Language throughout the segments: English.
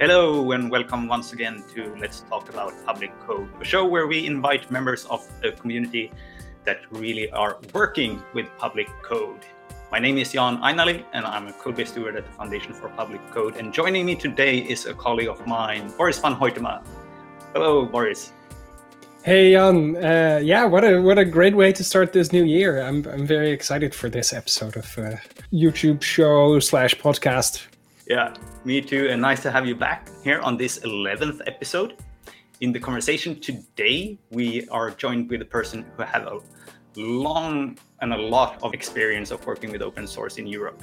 Hello and welcome once again to Let's Talk About Public Code, a show where we invite members of the community that really are working with public code. My name is Jan Ainali and I'm a codebase steward at the Foundation for Public Code. And joining me today is a colleague of mine, Boris van Hoytema. Hello, Boris. Hey Jan, uh, yeah, what a what a great way to start this new year. I'm I'm very excited for this episode of uh, YouTube show slash podcast. Yeah, me too, and nice to have you back here on this eleventh episode. In the conversation today, we are joined with a person who had a long and a lot of experience of working with open source in Europe.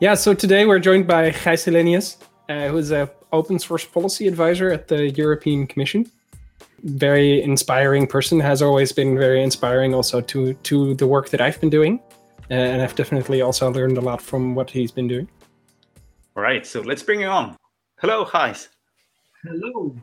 Yeah, so today we're joined by Gijs Hillenius, uh, who is an open source policy advisor at the European Commission very inspiring person. Has always been very inspiring also to to the work that I've been doing, and I've definitely also learned a lot from what he's been doing. All right, so let's bring you on. Hello, Gijs. Hello.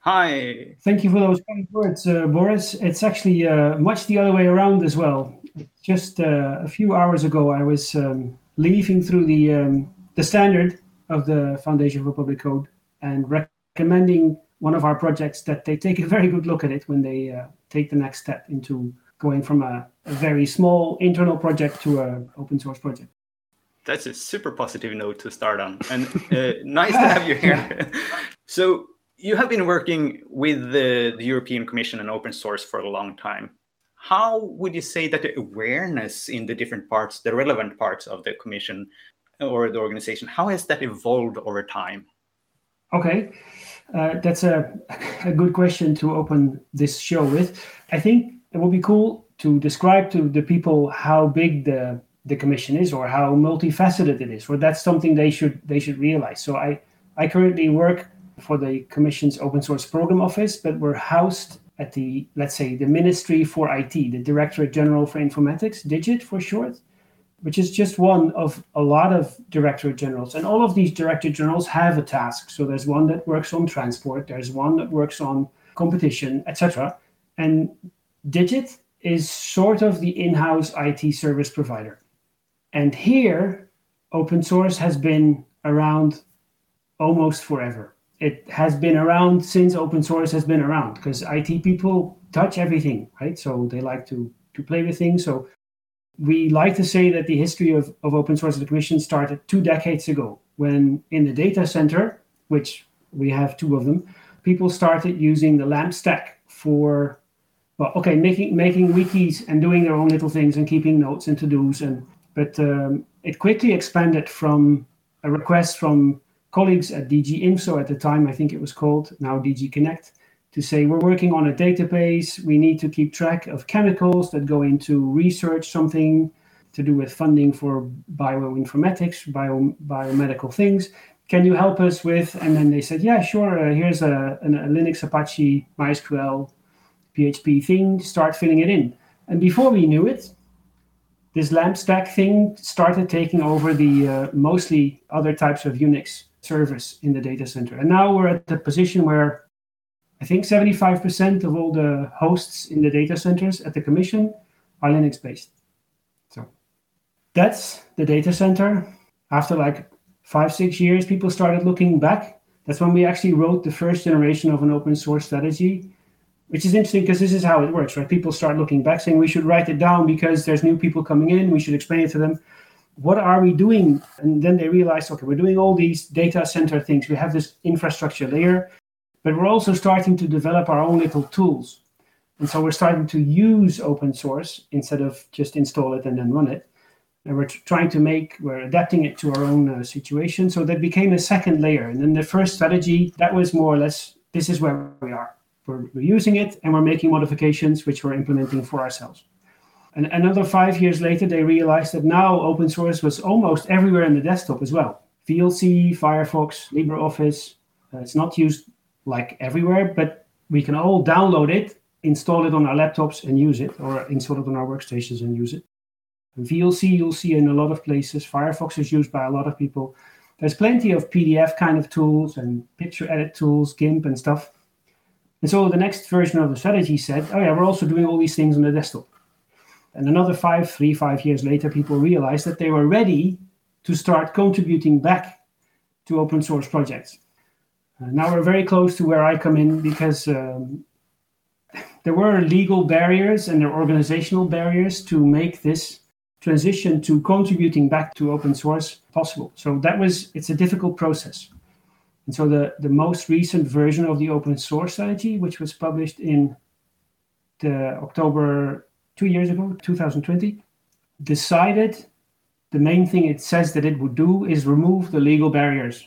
Hi. Thank you for those kind words, uh, Boris. It's actually uh, much the other way around as well. Just uh, a few hours ago, I was um, leafing through the um, the standard of the Foundation for Public Code and recommending one of our projects that they take a very good look at it when they uh, take the next step into going from a, a very small internal project to an open source project. That's a super positive note to start on, and uh, nice to have you here. so you have been working with the, the European Commission and open source for a long time. How would you say that the awareness in the different parts, the relevant parts of the Commission or the organization, how has that evolved over time? Okay. Uh, that's a, a good question to open this show with. I think it would be cool to describe to the people how big the the commission is or how multifaceted it is, or that's something they should they should realize. So I I currently work for the commission's open source program office, but we're housed at the let's say the Ministry for IT, the Directorate General for Informatics, DIGIT for short which is just one of a lot of directorate generals. And all of these directorate generals have a task. So there's one that works on transport, there's one that works on competition, etc. And Digit is sort of the in-house IT service provider. And here, open source has been around almost forever. It has been around since open source has been around because IT people touch everything, right? So they like to to play with things. So we like to say that the history of, of open source at the commission started two decades ago when in the data center which we have two of them people started using the lamp stack for well okay making making wikis and doing their own little things and keeping notes and to-dos and but um, it quickly expanded from a request from colleagues at dg info at the time i think it was called now dg connect to say we're working on a database, we need to keep track of chemicals that go into research something to do with funding for bioinformatics, bio, biomedical things. Can you help us with? And then they said, yeah, sure. Uh, here's a, a, a Linux, Apache, MySQL, PHP thing. Start filling it in. And before we knew it, this LAMP stack thing started taking over the uh, mostly other types of Unix servers in the data center. And now we're at the position where I think 75% of all the hosts in the data centers at the commission are Linux based. So that's the data center. After like five, six years, people started looking back. That's when we actually wrote the first generation of an open source strategy, which is interesting because this is how it works, right? People start looking back saying we should write it down because there's new people coming in. We should explain it to them. What are we doing? And then they realize, okay, we're doing all these data center things. We have this infrastructure layer but we're also starting to develop our own little tools. And so we're starting to use open source instead of just install it and then run it. And we're trying to make, we're adapting it to our own uh, situation. So that became a second layer. And then the first strategy, that was more or less this is where we are. We're, using it and we're making modifications which we're implementing for ourselves. And another five years later, they realized that now open source was almost everywhere in the desktop as well. VLC, Firefox, LibreOffice. Uh, it's not used like everywhere, but we can all download it, install it on our laptops and use it, or install it on our workstations and use it. And VLC you'll see in a lot of places. Firefox is used by a lot of people. There's plenty of PDF kind of tools and picture edit tools, GIMP and stuff. And so the next version of the strategy said, oh yeah, we're also doing all these things on the desktop. And another five, three, five years later, people realized that they were ready to start contributing back to open source projects. Uh, now we're very close to where I come in because um, there were legal barriers and there were organizational barriers to make this transition to contributing back to open source possible. So that was it's a difficult process. And so the, the most recent version of the open source strategy, which was published in the October two years ago, 2020, decided the main thing it says that it would do is remove the legal barriers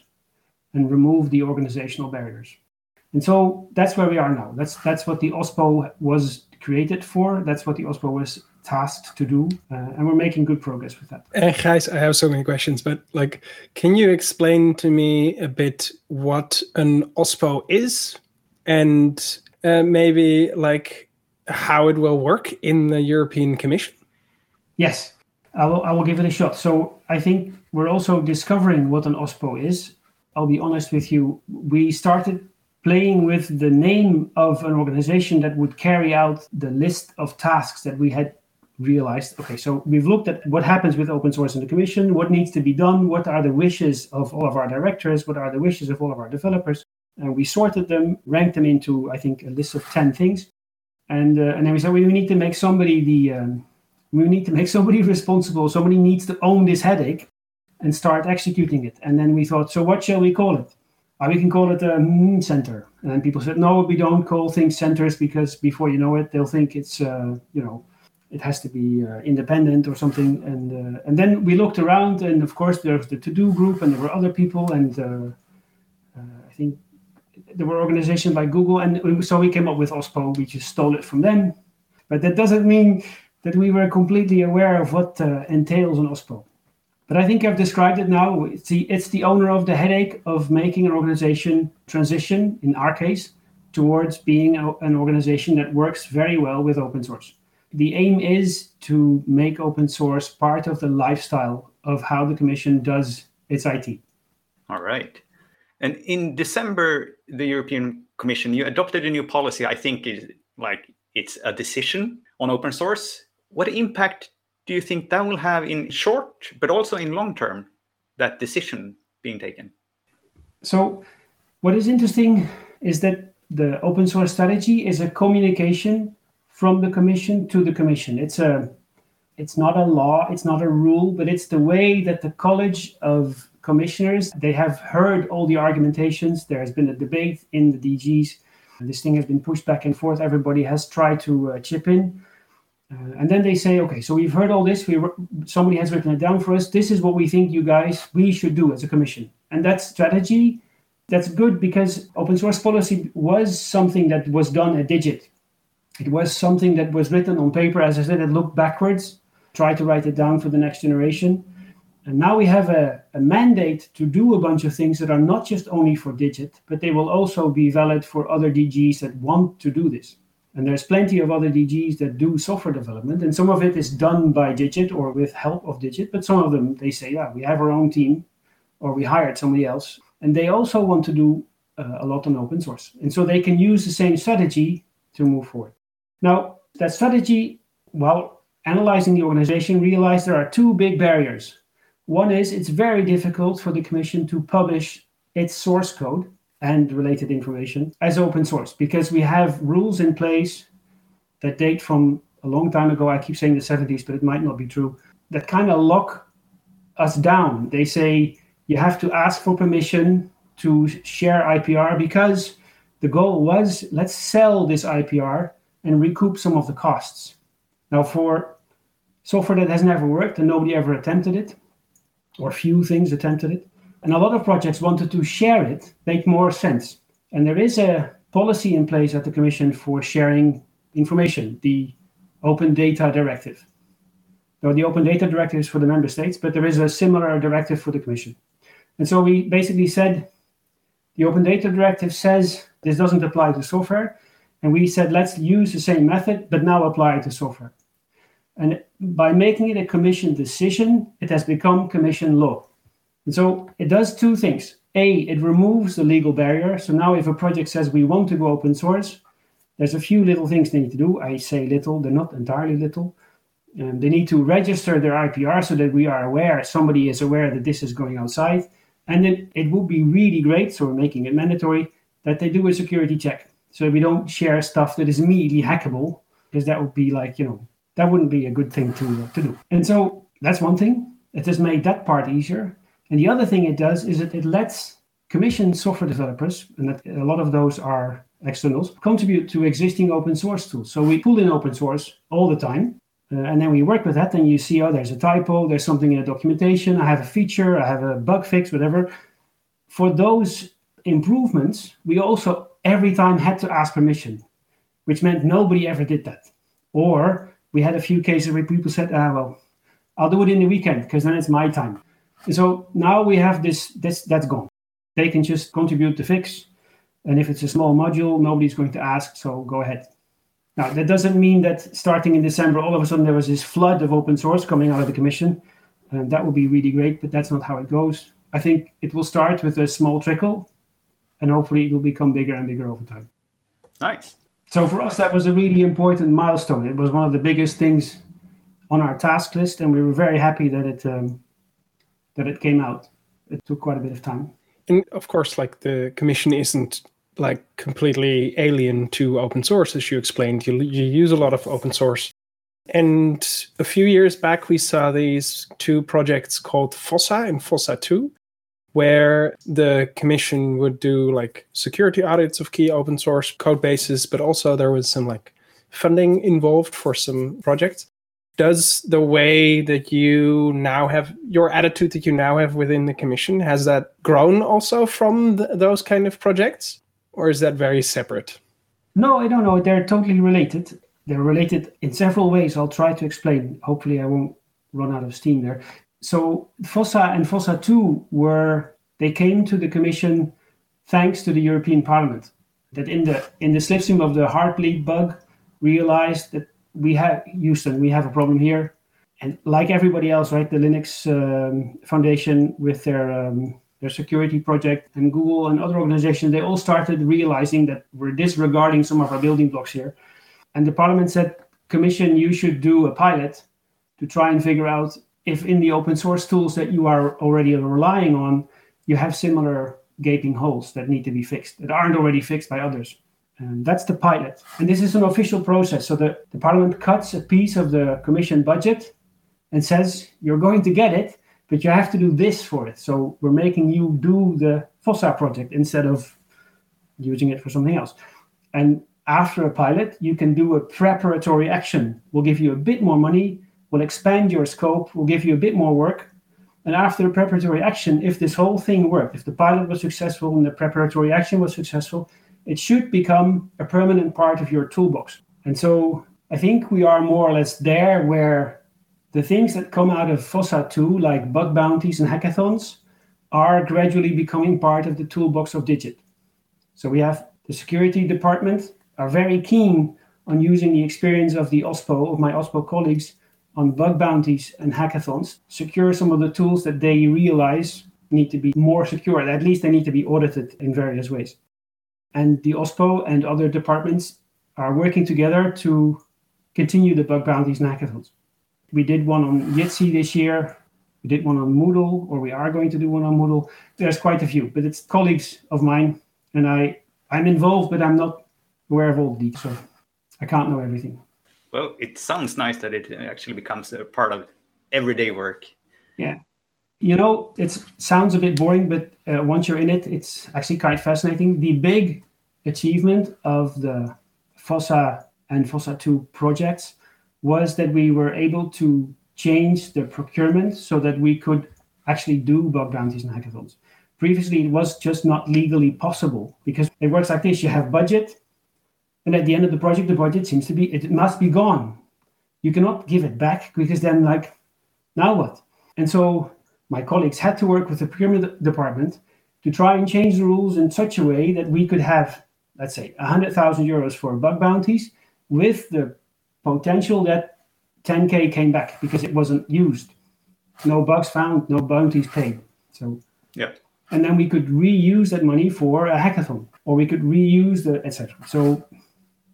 and remove the organizational barriers. And so that's where we are now. That's that's what the OSPO was created for. That's what the OSPO was tasked to do, uh, and we're making good progress with that. Uh, Gijs, I have so many questions, but like, can you explain to me a bit what an OSPO is, and uh, maybe like how it will work in the European Commission? Yes, I will. I will give it a shot. So I think we're also discovering what an OSPO is. I'll be honest with you. We started playing with the name of an organization that would carry out the list of tasks that we had realized okay so we've looked at what happens with open source in the commission what needs to be done what are the wishes of all of our directors what are the wishes of all of our developers and we sorted them ranked them into i think a list of 10 things. And uh, and then we said we need to make somebody the um, we need to make somebody responsible somebody needs to own this headache and start executing it. And then we thought so what shall we call it? Uh, we can call it a center. And then people said no we don't call things centers because before you know it they'll think it's uh, you know it has to be uh, independent or something. And uh, and then we looked around and of course there's the TODO Group and there were other people and uh, uh, i think there were organizations like google and so we came up with ospo. We just stole it from them. But that doesn't mean that we were completely aware of what uh, entails an ospo. But i think i've described it now. It's the, it's the owner of the headache of making an organization transition in our case towards being an organization that works very well with open source the aim is to make open source part of the lifestyle of how the commission does its IT. All right. And in December, the European Commission you adopted a new policy. I think is like it's a decision on open source. What impact do you think that will have in short, but also in long term? That decision being taken. So, what is interesting is that the open source strategy is a communication from the commission to the commission. It's a it's not a law, it's not a rule, but it's the way that the college of commissioners they have heard all the argumentations. There has been a debate in the DGs. This thing has been pushed back and forth. Everybody has tried to uh, chip in. Uh, and then they say, okay, so we've heard all this. We somebody has written it down for us. This is what we think you guys we should do as a commission. And that strategy, that's good because open source policy was something that was done at Digit it was something that was written on paper. As I said, it looked backwards, tried to write it down for the next generation. And now we have a, a mandate to do a bunch of things that are not just only for Digit, but they will also be valid for other DGs that want to do this. And there's plenty of other DGs that do software development, and some of it is done by Digit or with help of Digit, but some of them they say, yeah, we have our own team, or we hired somebody else, and they also want to do uh, a lot on open source, and so they can use the same strategy to move forward. Now, that strategy, while analyzing the organization, realized there are two big barriers. One is it's very difficult for the Commission to publish its source code and related information as open source because we have rules in place that date from a long time ago. I keep saying the 70s, but it might not be true. That kind of lock us down. They say you have to ask for permission to share IPR because the goal was let's sell this IPR and recoup some of the costs. Now, for software that has never worked and nobody ever attempted it, or few things attempted it, and a lot of projects wanted to share it, make more sense. And there is a policy in place at the Commission for sharing information, the Open Data Directive. Now, the Open Data Directive is for the member states, but there is a similar directive for the Commission. And so we basically said the Open Data Directive says this doesn't apply to software, and we said, let's use the same method, but now apply it to software. And by making it a commission decision, it has become commission law. And so it does two things. A, it removes the legal barrier. So now if a project says we want to go open source, there's a few little things they need to do. I say little, they're not entirely little. And they need to register their IPR so that we are aware, somebody is aware that this is going outside. And then it would be really great, so we're making it mandatory, that they do a security check. So we don't share stuff that is immediately hackable, because that would be like, you know, that wouldn't be a good thing to, uh, to do. And so that's one thing. It has made that part easier. And the other thing it does is that it lets commission software developers, and that a lot of those are externals, contribute to existing open source tools. So we pull in open source all the time. Uh, and then we work with that, and you see, oh, there's a typo, there's something in the documentation, I have a feature, I have a bug fix, whatever. For those improvements, we also every time had to ask permission, which meant nobody ever did that. Or we had a few cases where people said, ah, well, I'll do it in the weekend because then it's my time. And so now we have this, this that's gone. They can just contribute the fix. And if it's a small module, nobody's going to ask, so go ahead. Now, that doesn't mean that starting in December, all of a sudden there was this flood of open source coming out of the commission. And that would be really great, but that's not how it goes. I think it will start with a small trickle, and hopefully it will become bigger and bigger over time. Nice. So for us, that was a really important milestone. It was one of the biggest things on our task list, and we were very happy that it um, that it came out. It took quite a bit of time. And of course, like the commission isn't like completely alien to open source, as you explained. You, you use a lot of open source. And a few years back, we saw these two projects called Fossa and Fossa 2, where the commission would do like security audits of key open source code bases, but also there was some like funding involved for some projects. Does the way that you now have your attitude that you now have within the commission has that grown also from th- those kind of projects or is that very separate? No i don't know. They're totally related. They're related in several ways. I'll try to explain. Hopefully i won't run out of steam there so fossa and fossa 2 were they came to the commission thanks to the european parliament that in the in the slipstream of the heartbleed bug realized that we have Houston, we have a problem here. And like everybody else, right, the Linux um, Foundation with their um, their security project and Google and other organizations, they all started realizing that we're disregarding some of our building blocks here. And the parliament said, Commission, you should do a pilot to try and figure out if in the open source tools that you are already relying on, you have similar gaping holes that need to be fixed that aren't already fixed by others. And that's the pilot. And this is an official process. So the, the parliament cuts a piece of the commission budget and says, you're going to get it, but you have to do this for it. So we're making you do the FOSSA project instead of using it for something else. And after a pilot, you can do a preparatory action. We'll give you a bit more money, we'll expand your scope, we'll give you a bit more work. And after a preparatory action, if this whole thing worked, if the pilot was successful and the preparatory action was successful, it should become a permanent part of your toolbox. And so I think we are more or less there where the things that come out of FOSSA 2, like bug bounties and hackathons, are gradually becoming part of the toolbox of Digit. So we have the security department are very keen on using the experience of the OSPO, of my OSPO colleagues, on bug bounties and hackathons, secure some of the tools that they realize need to be more secure. At least they need to be audited in various ways and the OSPO and other departments are working together to continue the bug bounties and hackathons. We did one on Jitsi this year. We did one on Moodle, or we are going to do one on Moodle. There's quite a few, but it's colleagues of mine, and I I'm involved, but I'm not aware of all the details, so I can't know everything. Well, it sounds nice that it actually becomes a part of everyday work. Yeah, you know, it sounds a bit boring, but uh, once you're in it, it's actually quite fascinating. The big achievement of the FOSSA and FOSSA 2 projects was that we were able to change the procurement so that we could actually do bug bounties and hackathons. Previously, it was just not legally possible because it works like this you have budget, and at the end of the project, the budget seems to be, it must be gone. You cannot give it back because then, like, now what? And so my colleagues had to work with the procurement department to try and change the rules in such a way that we could have, let's say, 100,000 euros for bug bounties with the potential that 10K came back because it wasn't used. No bugs found, no bounties paid. So, yeah. And then we could reuse that money for a hackathon or we could reuse the, etc. So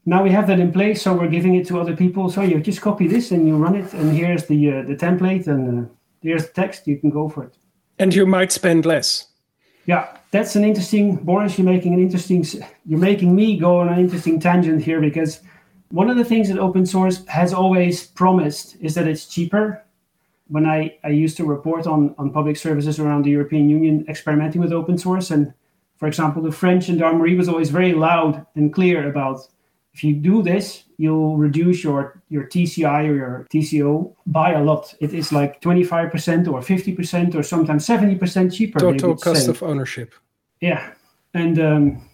now we have that in place. So we're giving it to other people. So you just copy this and you run it. And here's the, uh, the template and uh, there's text, you can go for it. And you might spend less Yeah, that's an interesting, Boris. You're making an interesting. You're making me go on an interesting tangent here because one of the things that open source has always promised is that it's cheaper. When I, I used to report on, on public services around the European Union experimenting with open source, and for example, the French gendarmerie was always very loud and clear about if you do this, you'll reduce your, your TCI or your TCO by a lot. It is like 25% or 50% or sometimes 70% cheaper. Total cost say. of ownership. Yeah. And um,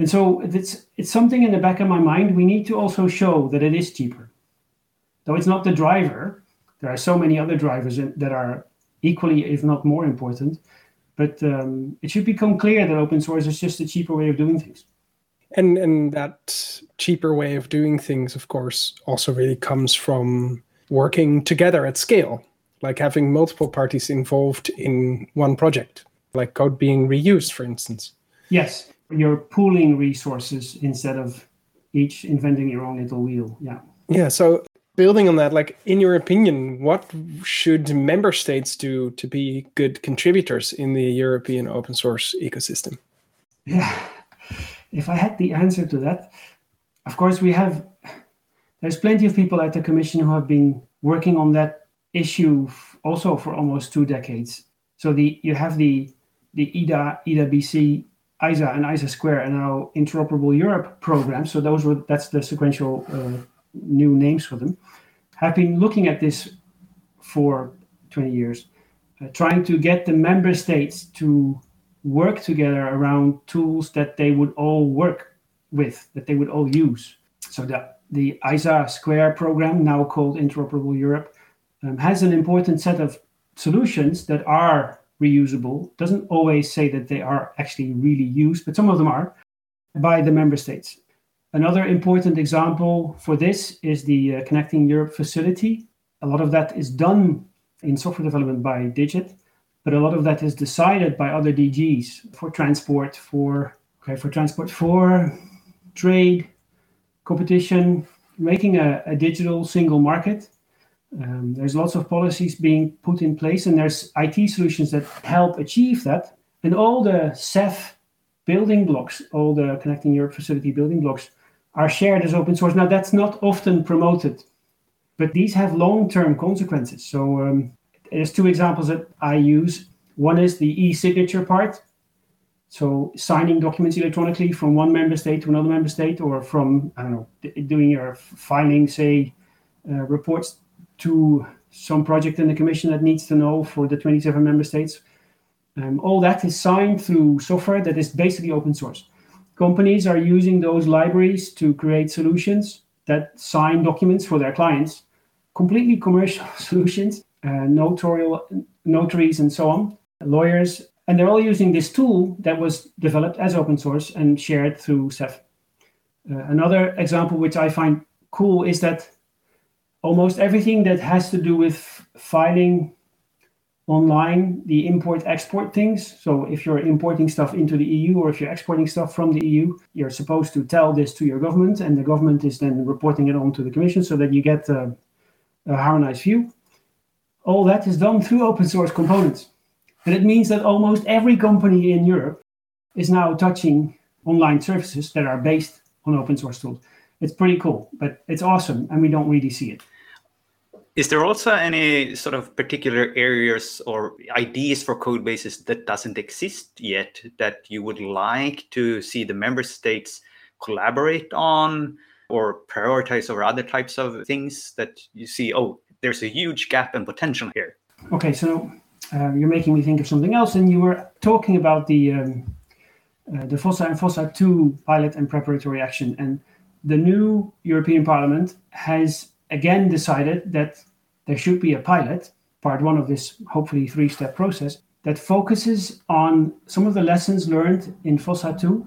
and so it's it's something in the back of my mind. We need to also show that it is cheaper. Though it's not the driver, there are so many other drivers that are equally, if not more important. But um, it should become clear that open source is just a cheaper way of doing things and and that cheaper way of doing things of course also really comes from working together at scale like having multiple parties involved in one project like code being reused for instance. Yes you're pooling resources instead of each inventing your own little wheel yeah. Yeah so building on that like in your opinion what should member states do to be good contributors in the european open source ecosystem? yeah if I had the answer to that, of course, we have, there's plenty of people at the Commission who have been working on that issue also for almost two decades. So the you have the the IDABC, ISA, and ISA Square, and now Interoperable Europe programs. So those were that's the sequential uh, new names for them. Have been looking at this for 20 years, uh, trying to get the member states to work together around tools that they would all work with, that they would all use. So the, the ISA Square program, now called Interoperable Europe, um, has an important set of solutions that are reusable. Doesn't always say that they are actually really used, but some of them are by the member states. Another important example for this is the uh, Connecting Europe facility. A lot of that is done in software development by Digit but a lot of that is decided by other DGs for transport, for okay, for transport, for trade, competition, making a, a digital single market. Um, there's lots of policies being put in place, and there's IT solutions that help achieve that. And all the CEF building blocks, all the Connecting Europe facility building blocks, are shared as open source. Now, that's not often promoted, but these have long term consequences. So, um, there's two examples that I use. One is the e-signature part, so signing documents electronically from one member state to another member state, or from I don't know doing your filing, say, uh, reports to some project in the commission that needs to know for the 27 member states. Um, all that is signed through software that is basically open source. Companies are using those libraries to create solutions that sign documents for their clients, completely commercial solutions notarial notaries and so on, lawyers, and they're all using this tool that was developed as open source and shared through CEF. Uh, another example which I find cool is that almost everything that has to do with filing online, the import export things. So if you're importing stuff into the EU or if you're exporting stuff from the EU, you're supposed to tell this to your government, and the government is then reporting it on to the Commission so that you get a, a harmonized view all that is done through open source components. And it means that almost every company in Europe is now touching online services that are based on open source tools. It's pretty cool, but it's awesome, and we don't really see it. Is there also any sort of particular areas or ideas for code bases that doesn't exist yet that you would like to see the member states collaborate on or prioritize over other types of things that you see, oh, there's a huge gap and potential here. Okay, so uh, you're making me think of something else, and you were talking about the um, uh, the FOSSA and FOSSA 2 pilot and preparatory action, and the new European Parliament has again decided that there should be a pilot, part one of this hopefully three-step process, that focuses on some of the lessons learned in FOSSA 2,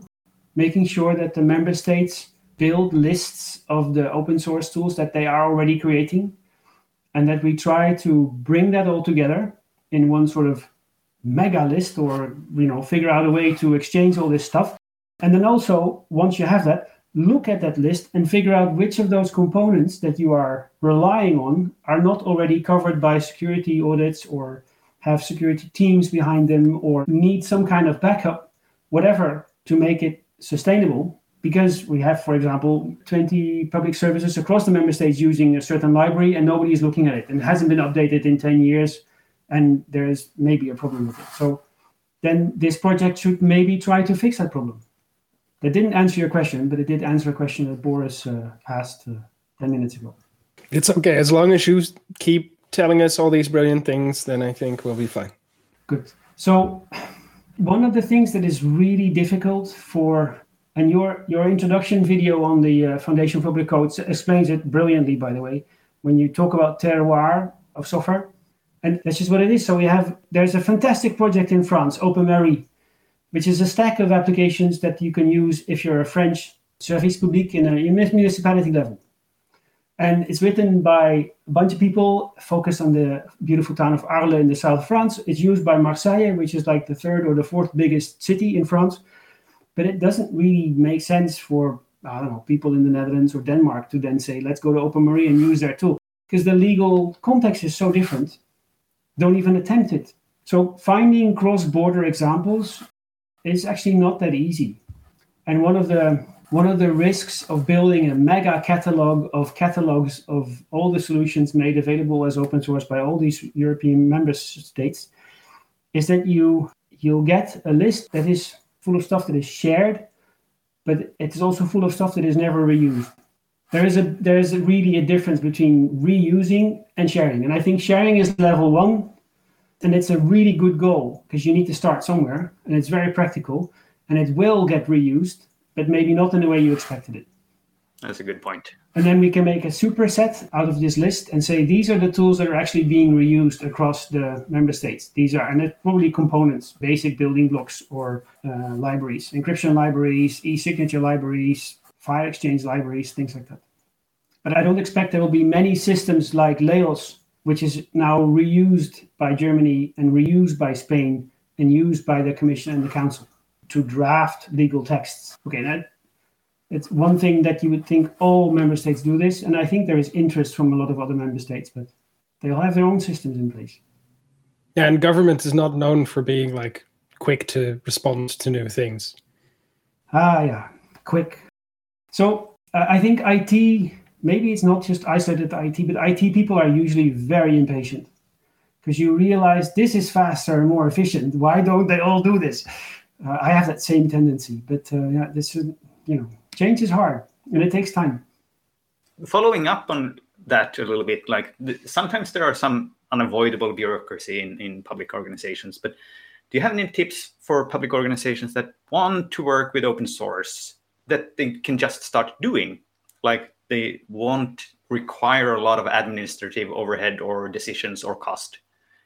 making sure that the member states build lists of the open source tools that they are already creating and that we try to bring that all together in one sort of mega list or you know figure out a way to exchange all this stuff and then also once you have that look at that list and figure out which of those components that you are relying on are not already covered by security audits or have security teams behind them or need some kind of backup, whatever, to make it sustainable. Because we have, for example, 20 public services across the member states using a certain library and nobody is looking at it and it hasn't been updated in 10 years and there is maybe a problem with it. So then this project should maybe try to fix that problem. That didn't answer your question, but it did answer a question that Boris uh, asked uh, 10 minutes ago. It's okay. As long as you keep telling us all these brilliant things, then I think we'll be fine. Good. So, one of the things that is really difficult for, and your your introduction video on the uh, Foundation for Public Codes explains it brilliantly, by the way, when you talk about terroir of software, and that's just what it is. So we have there's a fantastic project in France, OpenMairie, which is a stack of applications that you can use if you're a French service public in a municipality level and it's written by a bunch of people focused on the beautiful town of Arles in the south of France. It's used by Marseille, which is like the third or the fourth biggest city in France. But it doesn't really make sense for, I don't know, people in the Netherlands or Denmark to then say, let's go to OpenMairie and use their tool. Because the legal context is so different. Don't even attempt it. So finding cross border examples is actually not that easy. And one of the one of the risks of building a mega catalog of catalogs of all the solutions made available as open source by all these European member states is that you you'll get a list that is full of stuff that is shared, but it's also full of stuff that is never reused. There is a there is a really a difference between reusing and sharing, and I think sharing is level one, and it's a really good goal because you need to start somewhere, and it's very practical, and it will get reused but maybe not in the way you expected it. That's a good point. And then we can make a superset out of this list and say these are the tools that are actually being reused across the member states. These are, and it's probably components, basic building blocks or uh, libraries, encryption libraries, e signature libraries, file exchange libraries, things like that. But I don't expect there will be many systems like LEOS, which is now reused by Germany and reused by Spain and used by the Commission and the Council to draft legal texts. Okay, that it's one thing that you would think all member states do this, and I think there is interest from a lot of other member states, but they all have their own systems in place. Yeah, and government is not known for being like quick to respond to new things. Ah, yeah, quick. So uh, I think IT maybe it's not just isolated IT, but IT people are usually very impatient because you realize this is faster and more efficient. Why don't they all do this? uh, I have that same tendency. But uh, yeah, this is you know change is hard and it takes time. Following up on that a little bit, like sometimes there are some unavoidable bureaucracy in, in public organizations, but do you have any tips for public organizations that want to work with open source that they can just start doing? Like they won't require a lot of administrative overhead or decisions or cost.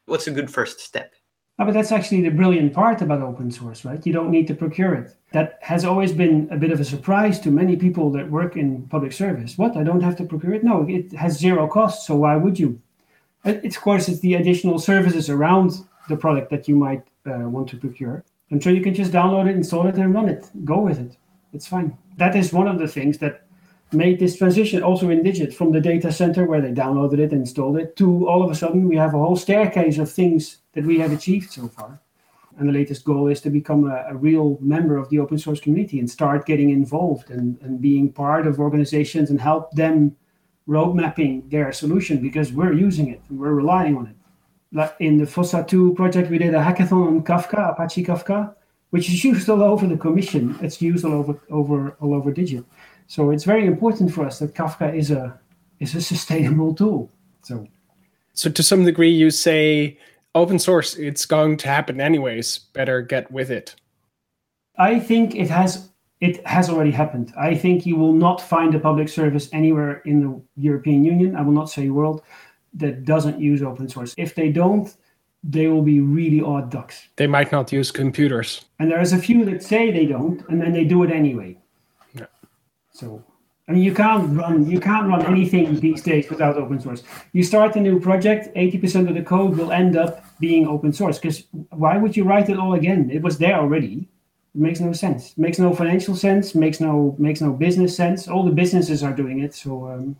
What's a good first step? Oh, but that's actually the brilliant part about open source, right? You don't need to procure it. That has always been a bit of a surprise to many people that work in public service. What? I don't have to procure it? No, it has zero cost. So why would you? It's, of course, it's the additional services around the product that you might uh, want to procure. I'm sure you can just download it, install it, and run it. Go with it. It's fine. That is one of the things that made this transition also in Digit from the data center where they downloaded it, and installed it, to all of a sudden we have a whole staircase of things that we have achieved so far. And the latest goal is to become a, a real member of the open source community and start getting involved and, and being part of organizations and help them road mapping their solution because we're using it and we're relying on it. Like in the FOSSA 2 project, we did a hackathon on Kafka, Apache Kafka, which is used all over the commission. It's used all over, over all over Digit. So it's very important for us that Kafka is a is a sustainable tool. So, so to some degree, you say open source, it's going to happen anyways. Better get with it. I think it has it has already happened. I think you will not find a public service anywhere in the European Union. I will not say world that doesn't use open source. If they don't, they will be really odd ducks. They might not use computers. And there's a few that say they don't, and then they do it anyway. So I mean, you can't run you can't run anything these days without open source. You start a new project, eighty percent of the code will end up being open source. Because why would you write it all again? It was there already. It makes no sense. It makes no financial sense. Makes no makes no business sense. All the businesses are doing it. So, um,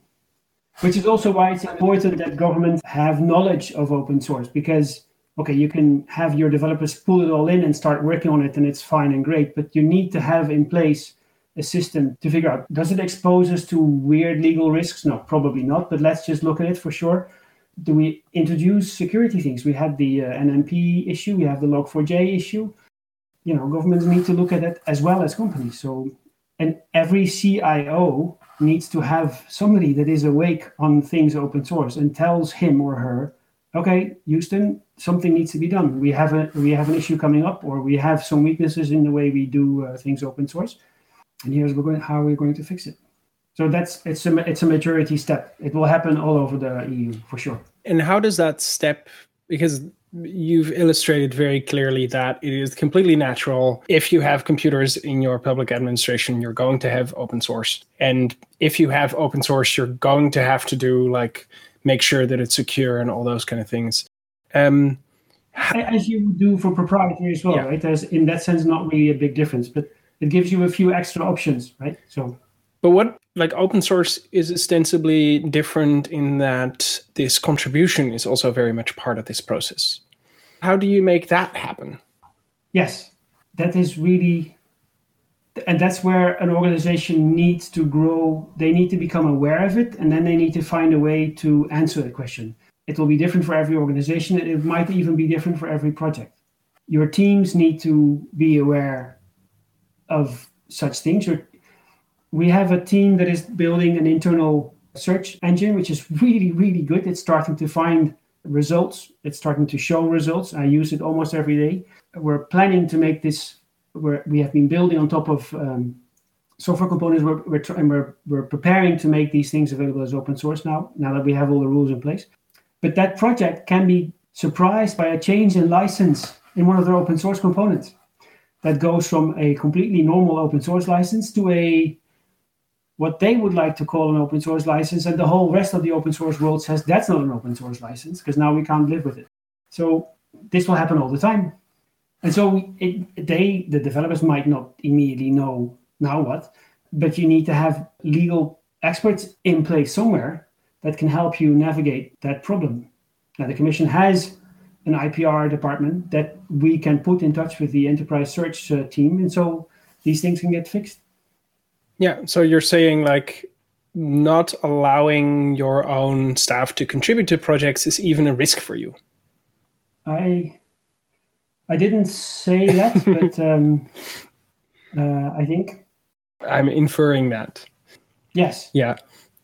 which is also why it's important that governments have knowledge of open source because okay, you can have your developers pull it all in and start working on it, and it's fine and great. But you need to have in place a system to figure out does it expose us to weird legal risks? No, probably not. But let's just look at it for sure. Do we introduce security things? We had the uh, NMP issue, we have the Log4j issue. You know, governments need to look at it as well as companies. So, and every CIO needs to have somebody that is awake on things open source and tells him or her okay, Houston, something needs to be done. We have a we have an issue coming up, or we have some weaknesses in the way we do uh, things open source, and here's we're going how we're going to fix it. So that's it's a it's a maturity step. It will happen all over the EU for sure. And how does that step? Because you've illustrated very clearly that it is completely natural. If you have computers in your public administration, you're going to have open source, and if you have open source, you're going to have to do like make sure that it's secure and all those kind of things. Um, As you do for proprietary as well, yeah. right? There's in that sense not really a big difference, but it gives you a few extra options, right? So, but what like open source is ostensibly different in that this contribution is also very much part of this process. How do you make that happen? Yes, that is really and that's where an organization needs to grow they need to become aware of it and then they need to find a way to answer the question it will be different for every organization and it might even be different for every project your teams need to be aware of such things. We have a team that is building an internal search engine which is really really good. It's starting to find results. It's starting to show results. I use it almost every day. We're planning to make this we're, we have been building on top of um, software components. We're, we're, and we're, we're preparing to make these things available as open source now, now that we have all the rules in place. But that project can be surprised by a change in license in one of their open source components that goes from a completely normal open source license to a what they would like to call an open source license and the whole rest of the open source world says that's not an open source license because now we can't live with it so this will happen all the time and so it, they, the developers might not immediately know now what, but you need to have legal experts in place somewhere that can help you navigate that problem. Now, the Commission has an IPR department that we can put in touch with the enterprise search uh, team, and so these things can get fixed. Yeah, so you're saying like not allowing your own staff to contribute to projects is even a risk for you. I I didn't say that, but um, uh, I think I'm inferring that. Yes. Yeah.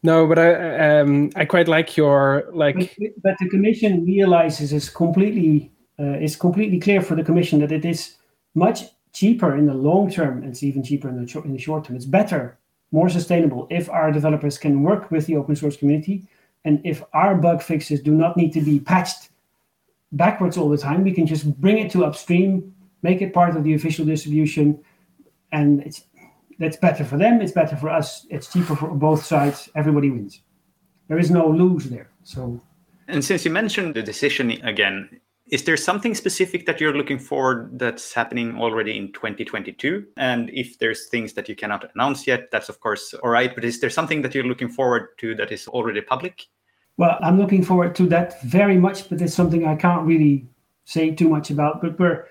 No, but I um, I quite like your like. But, but the commission realizes it's completely uh, it's completely clear for the commission that it is much cheaper in the long term. It's even cheaper in the in the short term. It's better, more sustainable if our developers can work with the open source community, and if our bug fixes do not need to be patched backwards all the time. We can just bring it to upstream, make it part of the official distribution, and it's that's better for them. It's better for us. It's cheaper for both sides. Everybody wins. There is no lose there. So. And since you mentioned the decision again, is there something specific that you're looking for that's happening already in 2022? And if there's things that you cannot announce yet, that's of course all right. But is there something that you're looking forward to that is already public? Well, I'm looking forward to that very much, but it's something I can't really say too much about. But we're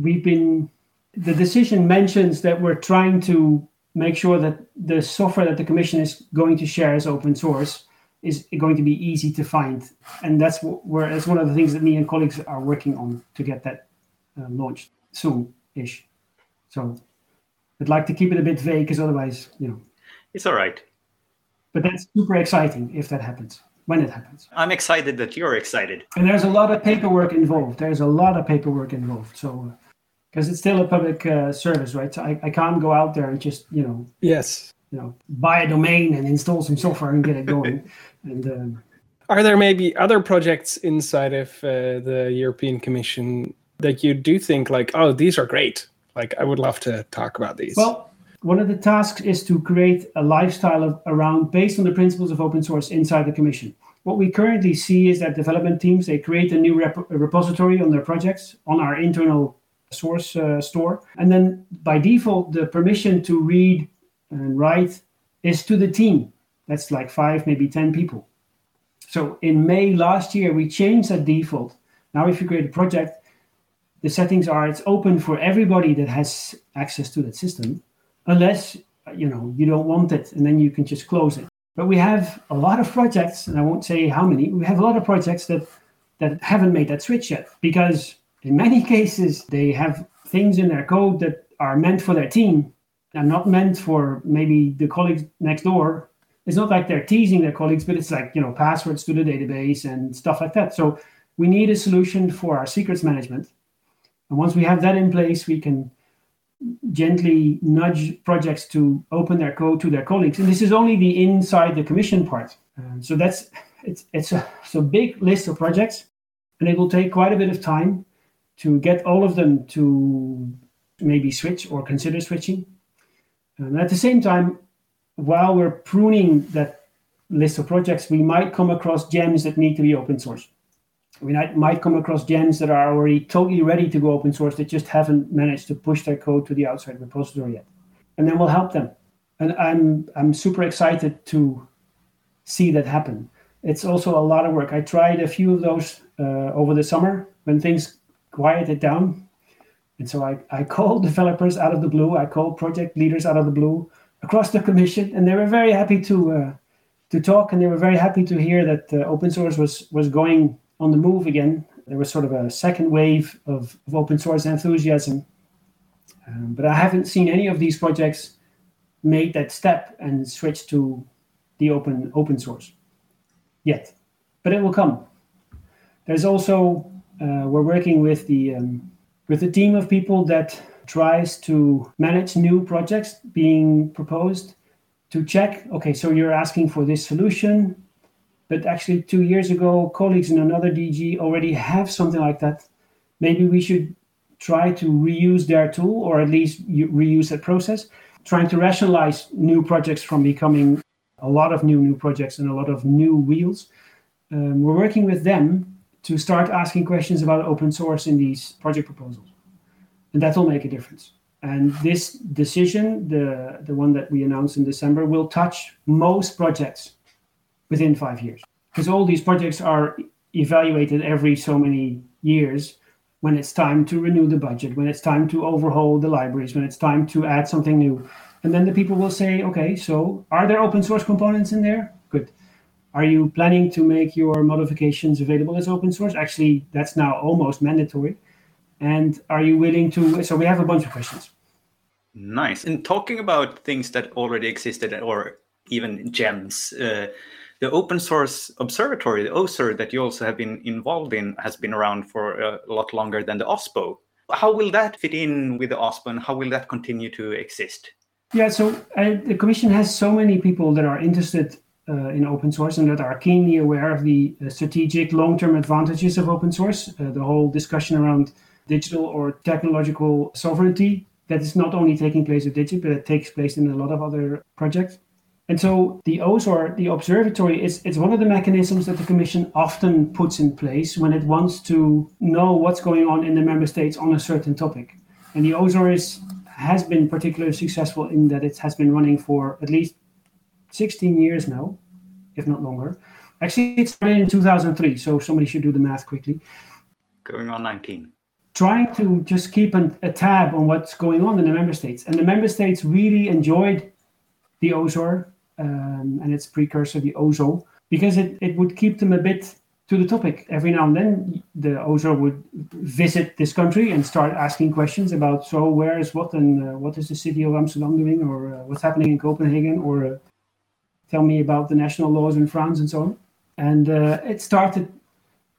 we've been the decision mentions that we're trying to make sure that the software that the commission is going to share as open source is going to be easy to find, and that's where that's one of the things that me and colleagues are working on to get that uh, launched soon-ish. So, I'd like to keep it a bit vague, because otherwise, you know, it's all right. But that's super exciting if that happens when it happens. I'm excited that you're excited. And there's a lot of paperwork involved. There's a lot of paperwork involved. So, because it's still a public uh, service, right? So I, I can't go out there and just, you know, yes, you know, buy a domain and install some software and get it going. and um, are there maybe other projects inside of uh, the European Commission that you do think like, oh, these are great? Like, I would love to talk about these. Well, one of the tasks is to create a lifestyle of, around based on the principles of open source inside the commission. What we currently see is that development teams they create a new rep- repository on their projects on our internal source uh, store, and then by default the permission to read and write is to the team. That's like five, maybe ten people. So in May last year we changed that default Now, if you create a project, the settings are it's open for everybody that has access to that system, unless you know you don't want it, and then you can just close it. But we have a lot of projects, and I won't say how many. We have a lot of projects that that haven't made that switch yet because in many cases they have things in their code that are meant for their team and not meant for maybe the colleagues next door. It's not like they're teasing their colleagues, but it's like you know passwords to the database and stuff like that. So we need a solution for our secrets management. And once we have that in place, we can gently nudge projects to open their code to their colleagues. And this is only the inside the commission part. Um, so that's it's it's a, it's a big list of projects, and it will take quite a bit of time to get all of them to maybe switch or consider switching. And at the same time, while we're pruning that list of projects, we might come across gems that need to be open source. We might, come across gems that are already totally ready to go open source that just haven't managed to push their code to the outside repository yet. And then we'll help them. And I'm I'm super excited to see that happen. It's also a lot of work. I tried a few of those uh, over the summer when things quieted down. And so I, I called developers out of the blue. I called project leaders out of the blue across the commission, and they were very happy to uh, to talk, and they were very happy to hear that uh, open source was was going on the move again. There was sort of a second wave of, of open source enthusiasm, um, but I haven't seen any of these projects make that step and switch to the open open source yet, but it will come. There's also uh, we're working with the um, with a team of people that tries to manage new projects being proposed to check okay so you're asking for this solution but actually two years ago colleagues in another dg already have something like that. Maybe we should try to reuse their tool or at least reuse that process trying to rationalize new projects from becoming a lot of new new projects and a lot of new wheels. Um, we're working with them to start asking questions about open source in these project proposals. And that will make a difference. And this decision, the, the one that we announced in December, will touch most projects within five years. Because all these projects are evaluated every so many years when it's time to renew the budget, when it's time to overhaul the libraries, when it's time to add something new. And then the people will say, okay, so are there open source components in there? Good. Are you planning to make your modifications available as open source? Actually, that's now almost mandatory. And are you willing to? So we have a bunch of questions. Nice. And talking about things that already existed or even gems, uh, the open source observatory, the OSOR, that you also have been involved in, has been around for a lot longer than the OSPO. How will that fit in with the OSPO and how will that continue to exist? Yeah, so uh, the Commission has so many people that are interested in open source and that are keenly aware of the uh, strategic long-term advantages of open source. Uh, the whole discussion around digital or technological sovereignty that is not only taking place at Digit, but it takes place in a lot of other projects. And so the OSOR, the observatory, is it's one of the mechanisms that the Commission often puts in place when it wants to know what's going on in the member states on a certain topic. And the OSOR is, has been particularly successful in that it has been running for at least 16 years now, if not longer. Actually, it started in 2003, so somebody should do the math quickly. Going on 19. Trying to just keep an, a tab on what's going on in the member states. And the member states really enjoyed the OSOR um, and its precursor, the OSO, because it, it would keep them a bit to the topic. Every now and then, the OSOR would visit this country and start asking questions about so where is what and uh, what is the city of Amsterdam doing or uh, what's happening in Copenhagen or uh, tell me about the national laws in France and so on. And uh, it started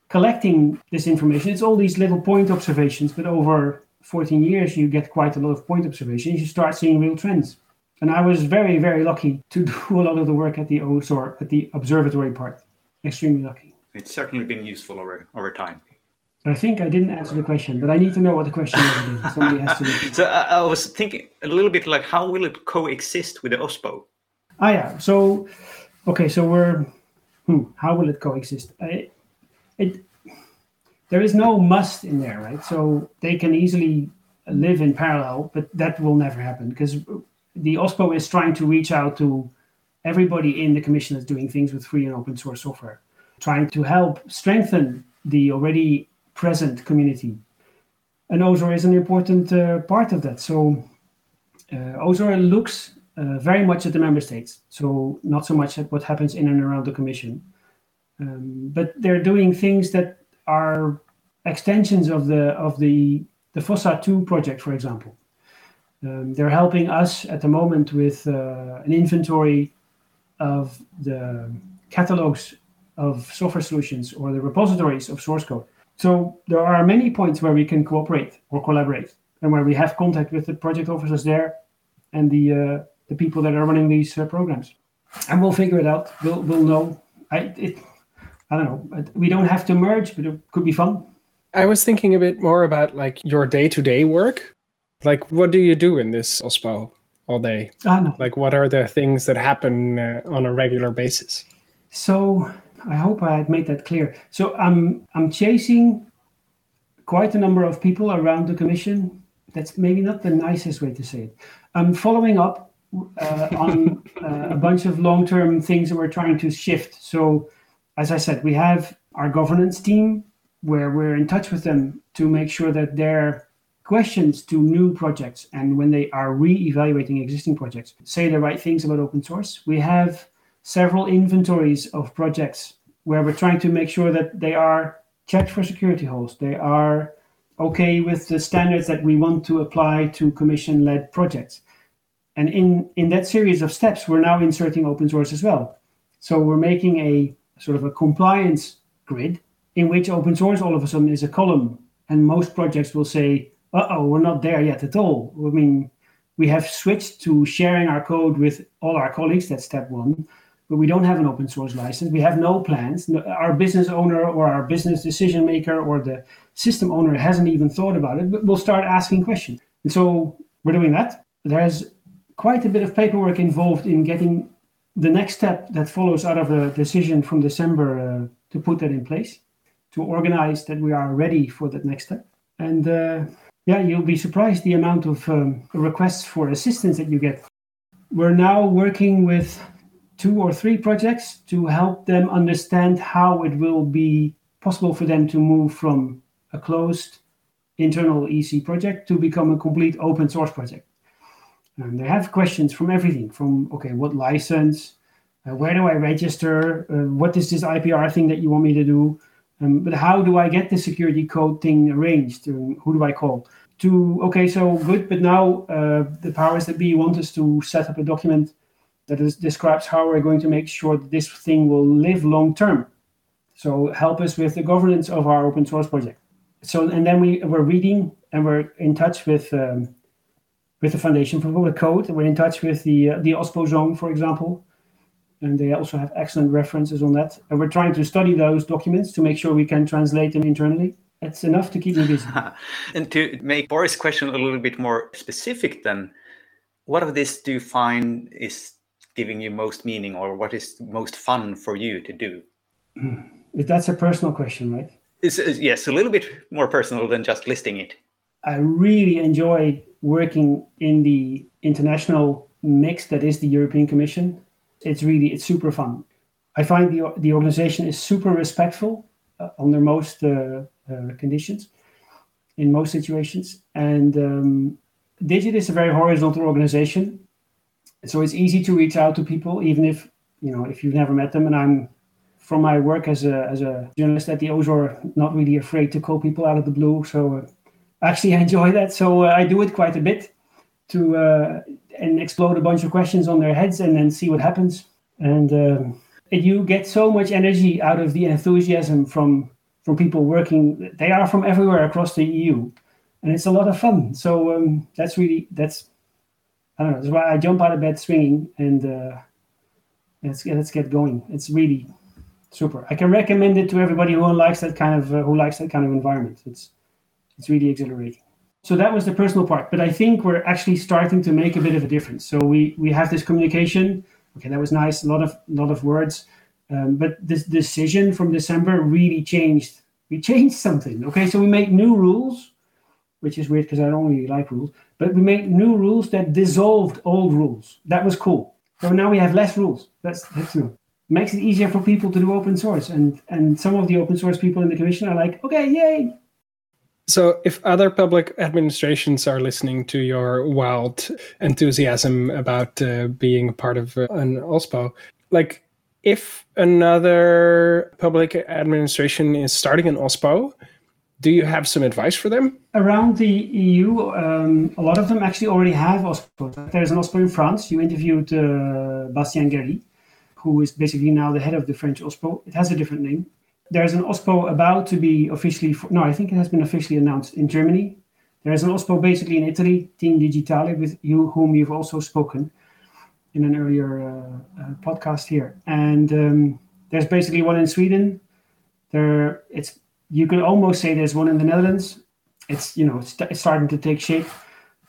collecting this information. It's all these little point observations, but over 14 years, you get quite a lot of point observations. You start seeing real trends. And I was very, very lucky to do a lot of the work at the OSOR, at the observatory part. Extremely lucky. It's certainly been useful over, over time. I think I didn't answer the question, but I need to know what the question is. Somebody has to. so I, I was thinking a little bit like how will it coexist with the OSPO? Ah, yeah. So, okay. So we're. Hmm, how will it coexist? I, it. There is no must in there, right? So they can easily live in parallel, but that will never happen because the OSPO is trying to reach out to everybody in the commission that's doing things with free and open source software, trying to help strengthen the already present community. And OSOR is an important uh, part of that. So uh, OSOR looks uh, very much at the member states, so not so much at what happens in and around the Commission. Um, but they're doing things that are extensions of the of the the FOSSA 2 project, for example. Um, they're helping us at the moment with uh, an inventory of the catalogs of software solutions or the repositories of source code. So there are many points where we can cooperate or collaborate and where we have contact with the project officers there and the uh, the people that are running these uh, programs. And we'll figure it out. We'll, we'll know. I, it, I don't know. We don't have to merge, but it could be fun. I was thinking a bit more about like your day to day work. Like, what do you do in this OSPO all day? Ah, no. Like, what are the things that happen uh, on a regular basis? So, I hope I had made that clear. So, I'm I'm chasing quite a number of people around the commission. That's maybe not the nicest way to say it. I'm following up uh, on uh, a bunch of long term things that we're trying to shift. So, as I said, we have our governance team where we're in touch with them to make sure that their questions to new projects and when they are re-evaluating existing projects say the right things about open source. We have several inventories of projects where we're trying to make sure that they are checked for security holes. They are okay with the standards that we want to apply to commission led projects and in in that series of steps we're now inserting open source as well. So we're making a sort of a compliance grid in which open source all of a sudden is a column and most projects will say uh-oh we're not there yet at all. I mean we have switched to sharing our code with all our colleagues that's step one but we don't have an open source license. We have no plans. Our business owner or our business decision maker or the system owner hasn't even thought about it but we'll start asking questions. And so we're doing that. There's quite a bit of paperwork involved in getting the next step that follows out of a decision from december uh, to put that in place to organize that we are ready for that next step. And uh, yeah, you'll be surprised the amount of um, requests for assistance that you get. We're now working with two or three projects to help them understand how it will be possible for them to move from a closed internal EC project to become a complete open source project. And they have questions from everything from, okay, what license? Uh, where do I register? Uh, what is this IPR thing that you want me to do? Um, but how do I get the security code thing arranged? Um, who do I call? To okay, so good. But now uh, the powers that be want us to set up a document that is, describes how we're going to make sure that this thing will live long term. So help us with the governance of our open source project. So and then we we're reading and we're in touch with um, with the Foundation for Public Code. We're in touch with the uh, the OSPO zone, for example and they also have excellent references on that. And we're trying to study those documents to make sure we can translate them internally. That's enough to keep me busy. and to make Boris' question a little bit more specific, then, what of this do you find is giving you most meaning, or what is most fun for you to do? That's a personal question, right? It's, yes, a little bit more personal than just listing it. I really enjoy working in the international mix that is the European Commission it's really it's super fun. I find the the organization is super respectful uh, under most uh, uh, conditions, in most situations, and um, Digit is a very horizontal organization, so it's easy to reach out to people, even if you know if you've never met them. And I'm from my work as a as a journalist at the OSOR, not really afraid to call people out of the blue. So uh, actually, I enjoy that. So uh, I do it quite a bit to uh, and explode a bunch of questions on their heads and then see what happens. And um, you get so much energy out of the enthusiasm from from people working. They are from everywhere across the EU, and it's a lot of fun. So um, that's really that's I don't know. That's why I jump out of bed swinging and uh, let's get let's get going. It's really super. I can recommend it to everybody who likes that kind of uh, who likes that kind of environment. It's it's really exhilarating. So that was the personal part. But I think we're actually starting to make a bit of a difference. So we we have this communication. Okay, that was nice. A lot of lot of words. Um, but this decision from December really changed. We changed something. Okay, so we made new rules, which is weird because I don't really like rules. But we made new rules that dissolved old rules. That was cool. So now we have less rules. That's that's new. Makes it easier for people to do open source. And and some of the open source people in the commission are like, okay, yay, So, if other public administrations are listening to your wild enthusiasm about uh, being part of uh, an OSPO, like if another public administration is starting an OSPO, do you have some advice for them? Around the EU, um, a lot of them actually already have OSPO. There's an OSPO in France. You interviewed uh, Bastien Guerry, who is basically now the head of the French OSPO. It has a different name. There's an OSPO about to be officially, no, I think it has been officially announced in Germany. There's an OSPO basically in Italy, Team Digitale, with you, whom you've also spoken in an earlier uh, uh, podcast here. And um, there's basically one in Sweden. There, it's you could almost say there's one in the Netherlands. It's you know it's, it's starting to take shape.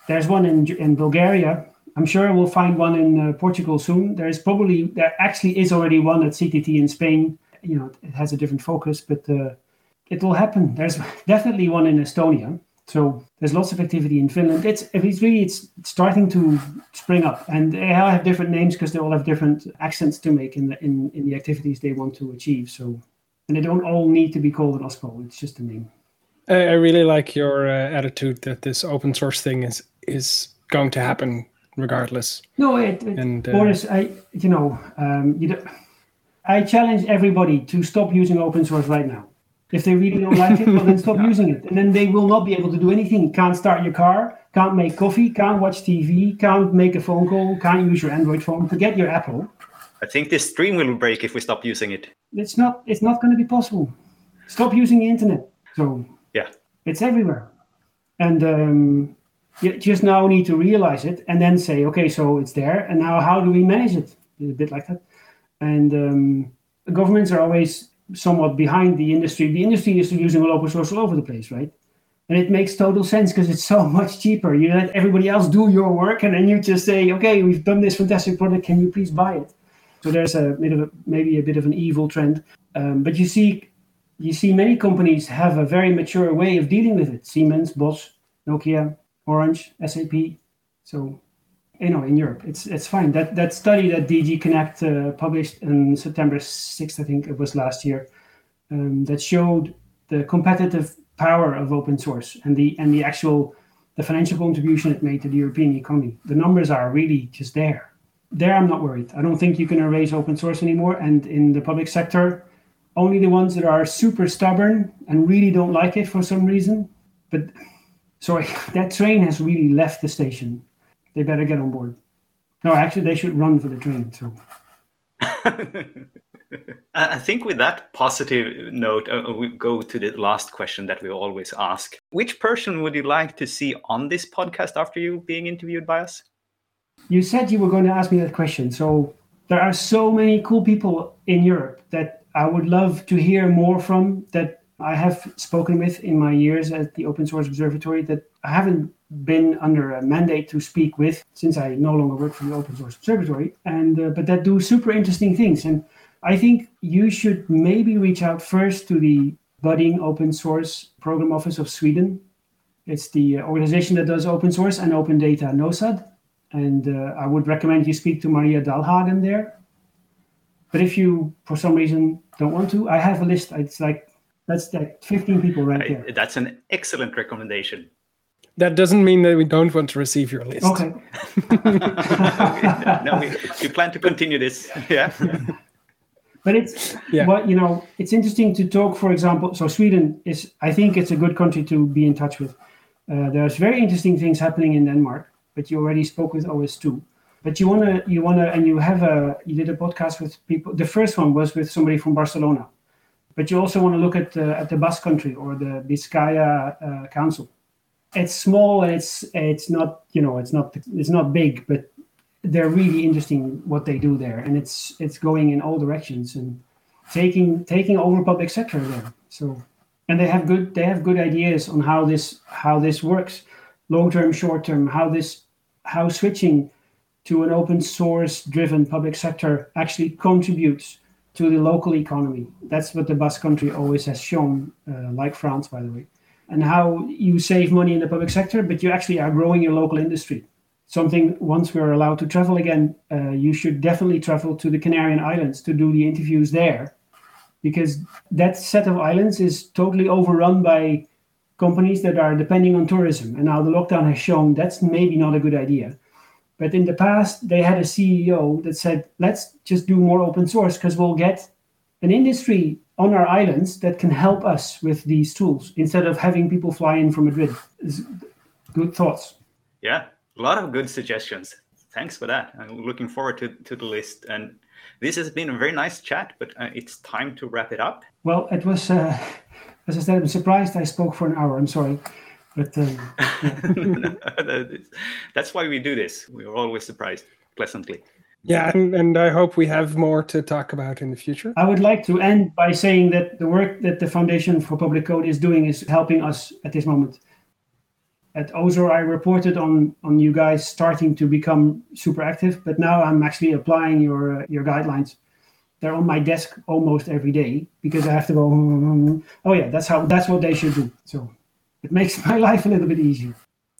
There's one in in Bulgaria. I'm sure we'll find one in uh, Portugal soon. There's probably there actually is already one at CTT in Spain. You know it has a different focus, but uh, it will happen. There's definitely one in Estonia. So there's lots of activity in Finland. It's it's really it's starting to spring up, and they all have different names because they all have different accents to make in the in, in the activities they want to achieve. So and they don't all need to be called an OSPO. It's just a name. I really like your uh, attitude that this open source thing is is going to happen regardless. No, it, it and, uh, Boris, I you know um, you I challenge everybody to stop using open source right now. If they really don't like it, well then stop using it, and then they will not be able to do anything. Can't start your car, can't make coffee, can't watch TV, can't make a phone call, can't use your Android phone. Forget your Apple. I think this stream will break if we stop using it. It's not. It's not going to be possible. Stop using the internet. So yeah, it's everywhere, and um, you just now need to realize it and then say, okay, so it's there, and now how do we manage it? A bit like that. And um, governments are always somewhat behind the industry. The industry is using open source all over the place, right? And it makes total sense because it's so much cheaper. You let everybody else do your work, and then you just say, okay, we've done this fantastic product. Can you please buy it? So there's a a, maybe a bit of an evil trend. Um, but you see, you see many companies have a very mature way of dealing with it. Siemens, Bosch, Nokia, Orange, SAP. So you know, in Europe, it's it's fine. That that study that DG Connect uh, published in September 6th, I think it was last year, um, that showed the competitive power of open source and the and the actual the financial contribution it made to the European economy. The numbers are really just there there I'm not worried. I don't think you can erase open source anymore. And in the public sector, only the ones that are super stubborn and really don't like it for some reason. But sorry, that train has really left the station. They better get on board. No, actually, they should run for the train. So. I think with that positive note, uh, we go to the last question that we always ask. Which person would you like to see on this podcast after you being interviewed by us? you said you were going to ask me that question. So there are so many cool people in Europe that I would love to hear more from that I have spoken with in my years at the Open Source Observatory that I haven't been under a mandate to speak with since I no longer work for the Open Source Observatory and uh, but that do super interesting things and I think you should maybe reach out first to the budding open source program office of Sweden. It's the organization that does open source and open data NOSAD and uh, I would recommend you speak to Maria Dalhagen there. But if you, for some reason, don't want to, I have a list. It's like that's like 15 people right there. That's an excellent recommendation. That doesn't mean that we don't want to receive your list. Okay. no, we, we, plan to continue this. Yeah. But it's yeah. what you know. It's interesting to talk. For example, so Sweden is. I think it's a good country to be in touch with. Uh, there's very interesting things happening in Denmark but you already spoke with OS2. But you wanna you wanna and you have a you did a podcast with people. The first one was with somebody from Barcelona, but you also want to look at uh, at the Basque Country or the Biscaya uh, Council. It's small and it's it's not you know it's not it's not big, but they're really interesting what they do there, and it's it's going in all directions and taking taking over public sector there. So and they have good they have good ideas on how this how this works long term, short term, how this how switching to an open source driven public sector actually contributes to the local economy. That's what the Basque country always has shown, uh, like France, by the way. And how you save money in the public sector, but you actually are growing your local industry. Something once we're allowed to travel again, uh, you should definitely travel to the Canarian Islands to do the interviews there, because that set of islands is totally overrun by companies that are depending on tourism. And now the lockdown has shown that's maybe not a good idea. But in the past, they had a CEO that said, let's just do more open source because we'll get an industry on our islands that can help us with these tools instead of having people fly in from Madrid. Good thoughts. Yeah, a lot of good suggestions. Thanks for that. I'm looking forward to, to the list. And this has been a very nice chat, but uh, it's time to wrap it up. Well, it was, uh, as I said, I'm surprised I spoke for an hour. I'm sorry. But um, yeah. that's why we do this. We're always surprised pleasantly. Yeah, and, and I hope we have more to talk about in the future. I would like to end by saying that the work that the Foundation for Public Code is doing is helping us at this moment. At OSOR, I reported on on you guys starting to become super active, but now I'm actually applying your uh, your guidelines. They're on my desk almost every day because I have to go. Oh yeah, that's how that's what they should do. So it makes my life a little bit easier.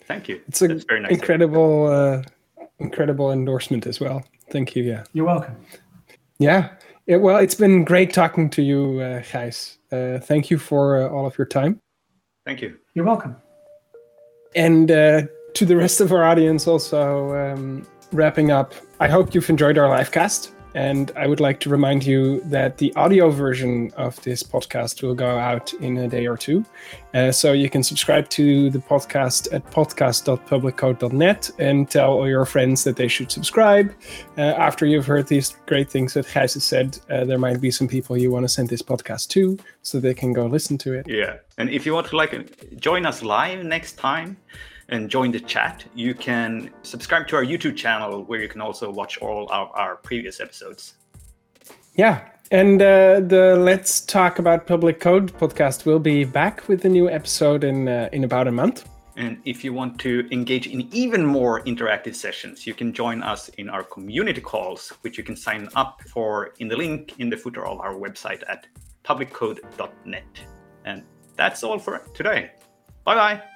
Thank you. It's a nice incredible, uh, incredible endorsement as well. Thank you. Yeah. You're welcome. Yeah. It, well, it's been great talking to you, uh, Gijs. Uh, thank you for uh, all of your time. Thank you. You're welcome. And uh, to the rest of our audience, also um, wrapping up, I hope you've enjoyed our live cast. And I would like to remind you that the audio version of this podcast will go out in a day or two. Uh, so you can subscribe to the podcast at podcast.publiccode.net and tell all your friends that they should subscribe. Uh, after you've heard these great things that Gijs has said, uh, there might be some people you want to send this podcast to so they can go listen to it. Yeah. And if you want to like join us live next time, and join the chat, you can subscribe to our YouTube channel where you can also watch all of our previous episodes. Yeah. And uh, the Let's Talk About Public Code podcast will be back with a new episode in uh, in about a month. And if you want to engage in even more interactive sessions, you can join us in our community calls, which you can sign up for in the link in the footer of our website at publiccode.net. And that's all for today. Bye bye.